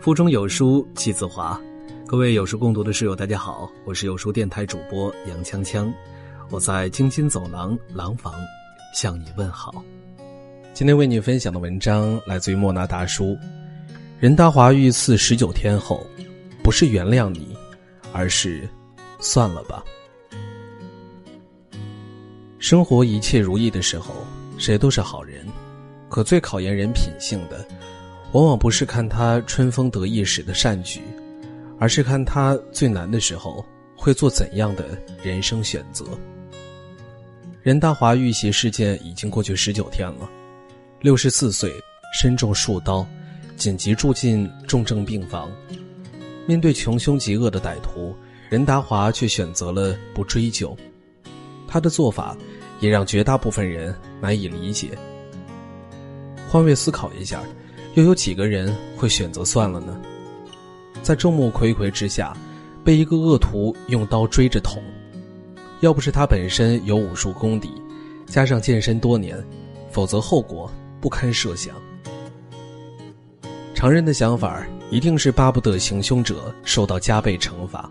腹中有书气自华，各位有书共读的室友，大家好，我是有书电台主播杨锵锵，我在京津走廊廊坊向你问好。今天为你分享的文章来自于莫那大叔。任达华遇刺十九天后，不是原谅你，而是算了吧。生活一切如意的时候，谁都是好人，可最考验人品性的。往往不是看他春风得意时的善举，而是看他最难的时候会做怎样的人生选择。任达华遇袭事件已经过去十九天了，六十四岁，身中数刀，紧急住进重症病房。面对穷凶极恶的歹徒，任达华却选择了不追究。他的做法也让绝大部分人难以理解。换位思考一下。又有几个人会选择算了呢？在众目睽睽之下，被一个恶徒用刀追着捅，要不是他本身有武术功底，加上健身多年，否则后果不堪设想。常人的想法一定是巴不得行凶者受到加倍惩罚，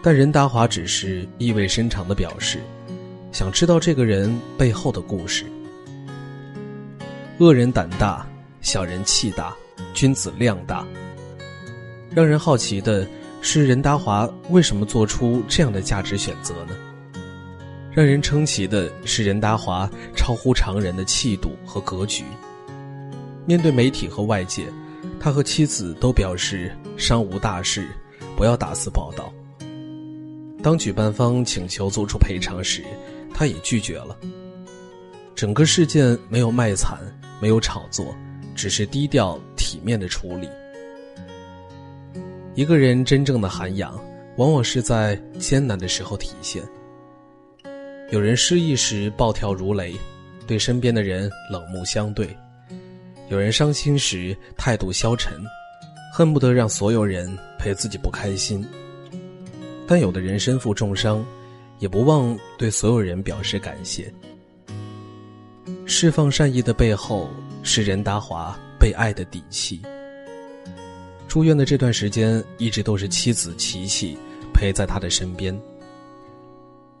但任达华只是意味深长的表示，想知道这个人背后的故事。恶人胆大。小人气大，君子量大。让人好奇的是，任达华为什么做出这样的价值选择呢？让人称奇的是，任达华超乎常人的气度和格局。面对媒体和外界，他和妻子都表示商无大事，不要大肆报道。当举办方请求做出赔偿时，他也拒绝了。整个事件没有卖惨，没有炒作。只是低调体面的处理。一个人真正的涵养，往往是在艰难的时候体现。有人失意时暴跳如雷，对身边的人冷漠相对；有人伤心时态度消沉，恨不得让所有人陪自己不开心。但有的人身负重伤，也不忘对所有人表示感谢。释放善意的背后。是任达华被爱的底气。住院的这段时间，一直都是妻子琪琪陪在他的身边。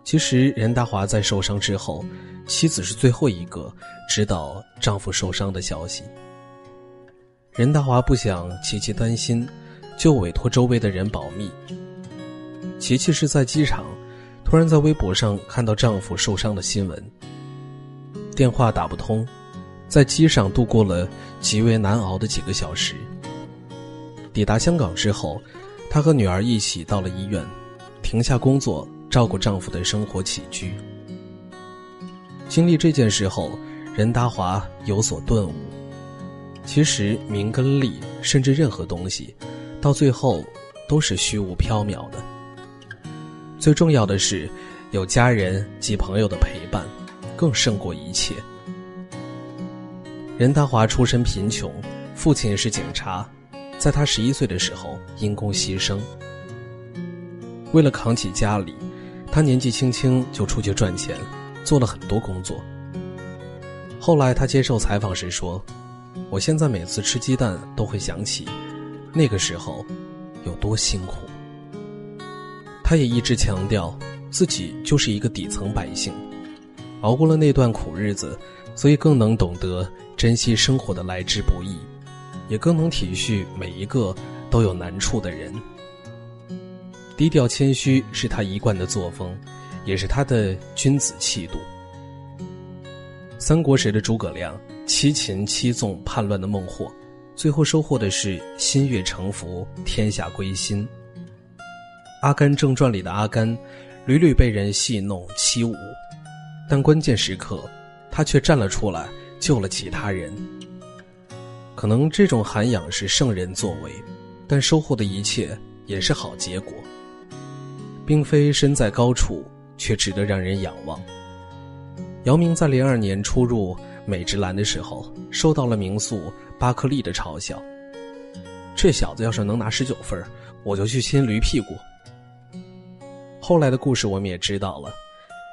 其实，任达华在受伤之后，妻子是最后一个知道丈夫受伤的消息。任达华不想琪琪担心，就委托周围的人保密。琪琪是在机场，突然在微博上看到丈夫受伤的新闻，电话打不通。在机上度过了极为难熬的几个小时。抵达香港之后，她和女儿一起到了医院，停下工作照顾丈夫的生活起居。经历这件事后，任达华有所顿悟：其实名跟利，甚至任何东西，到最后都是虚无缥缈的。最重要的是，有家人及朋友的陪伴，更胜过一切。任达华出身贫穷，父亲是警察，在他十一岁的时候因公牺牲。为了扛起家里，他年纪轻轻就出去赚钱，做了很多工作。后来他接受采访时说：“我现在每次吃鸡蛋都会想起，那个时候有多辛苦。”他也一直强调，自己就是一个底层百姓，熬过了那段苦日子，所以更能懂得。珍惜生活的来之不易，也更能体恤每一个都有难处的人。低调谦虚是他一贯的作风，也是他的君子气度。三国时的诸葛亮七擒七纵叛乱的孟获，最后收获的是心悦诚服，天下归心。《阿甘正传》里的阿甘，屡屡被人戏弄欺侮，但关键时刻，他却站了出来。救了其他人，可能这种涵养是圣人作为，但收获的一切也是好结果，并非身在高处却值得让人仰望。姚明在零二年初入美职篮的时候，受到了名宿巴克利的嘲笑。这小子要是能拿十九分，我就去亲驴屁股。后来的故事我们也知道了，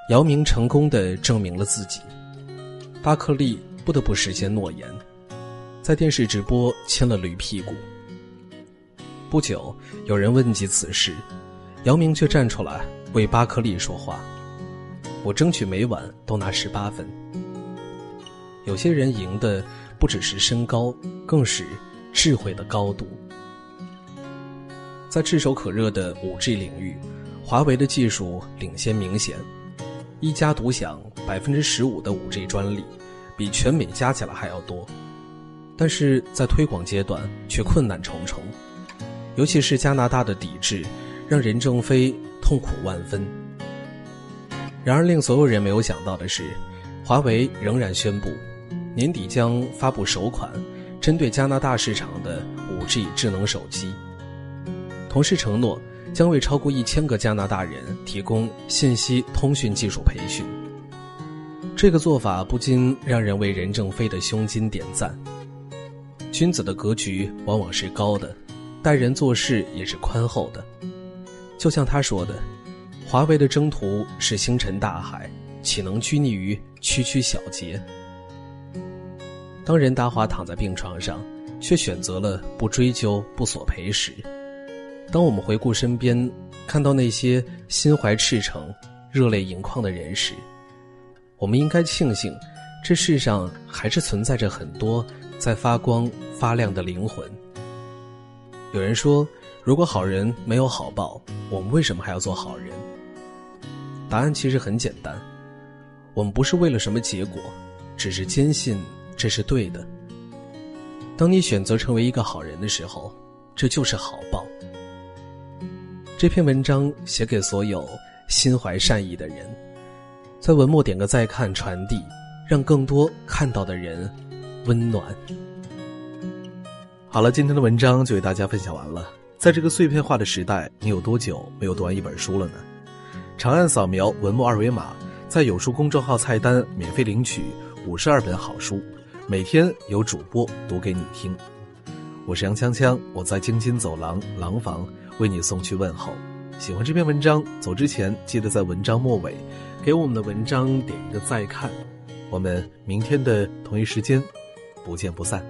姚明成功的证明了自己，巴克利。不得不实现诺言，在电视直播亲了驴屁股。不久，有人问及此事，姚明却站出来为巴克利说话。我争取每晚都拿十八分。有些人赢的不只是身高，更是智慧的高度。在炙手可热的五 G 领域，华为的技术领先明显，一家独享百分之十五的五 G 专利，比全美加起来还要多。但是在推广阶段却困难重重，尤其是加拿大的抵制，让任正非痛苦万分。然而，令所有人没有想到的是，华为仍然宣布，年底将发布首款针对加拿大市场的 5G 智能手机。同时承诺将为超过一千个加拿大人提供信息通讯技术培训。这个做法不禁让人为任正非的胸襟点赞。君子的格局往往是高的，待人做事也是宽厚的。就像他说的。华为的征途是星辰大海，岂能拘泥于区区小节？当任达华躺在病床上，却选择了不追究、不索赔时；当我们回顾身边，看到那些心怀赤诚、热泪盈眶的人时，我们应该庆幸，这世上还是存在着很多在发光发亮的灵魂。有人说，如果好人没有好报，我们为什么还要做好人？答案其实很简单，我们不是为了什么结果，只是坚信这是对的。当你选择成为一个好人的时候，这就是好报。这篇文章写给所有心怀善意的人，在文末点个再看，传递，让更多看到的人温暖。好了，今天的文章就为大家分享完了。在这个碎片化的时代，你有多久没有读完一本书了呢？长按扫描文末二维码，在有书公众号菜单免费领取五十二本好书，每天有主播读给你听。我是杨锵锵，我在京津走廊廊坊为你送去问候。喜欢这篇文章，走之前记得在文章末尾给我们的文章点一个再看。我们明天的同一时间不见不散。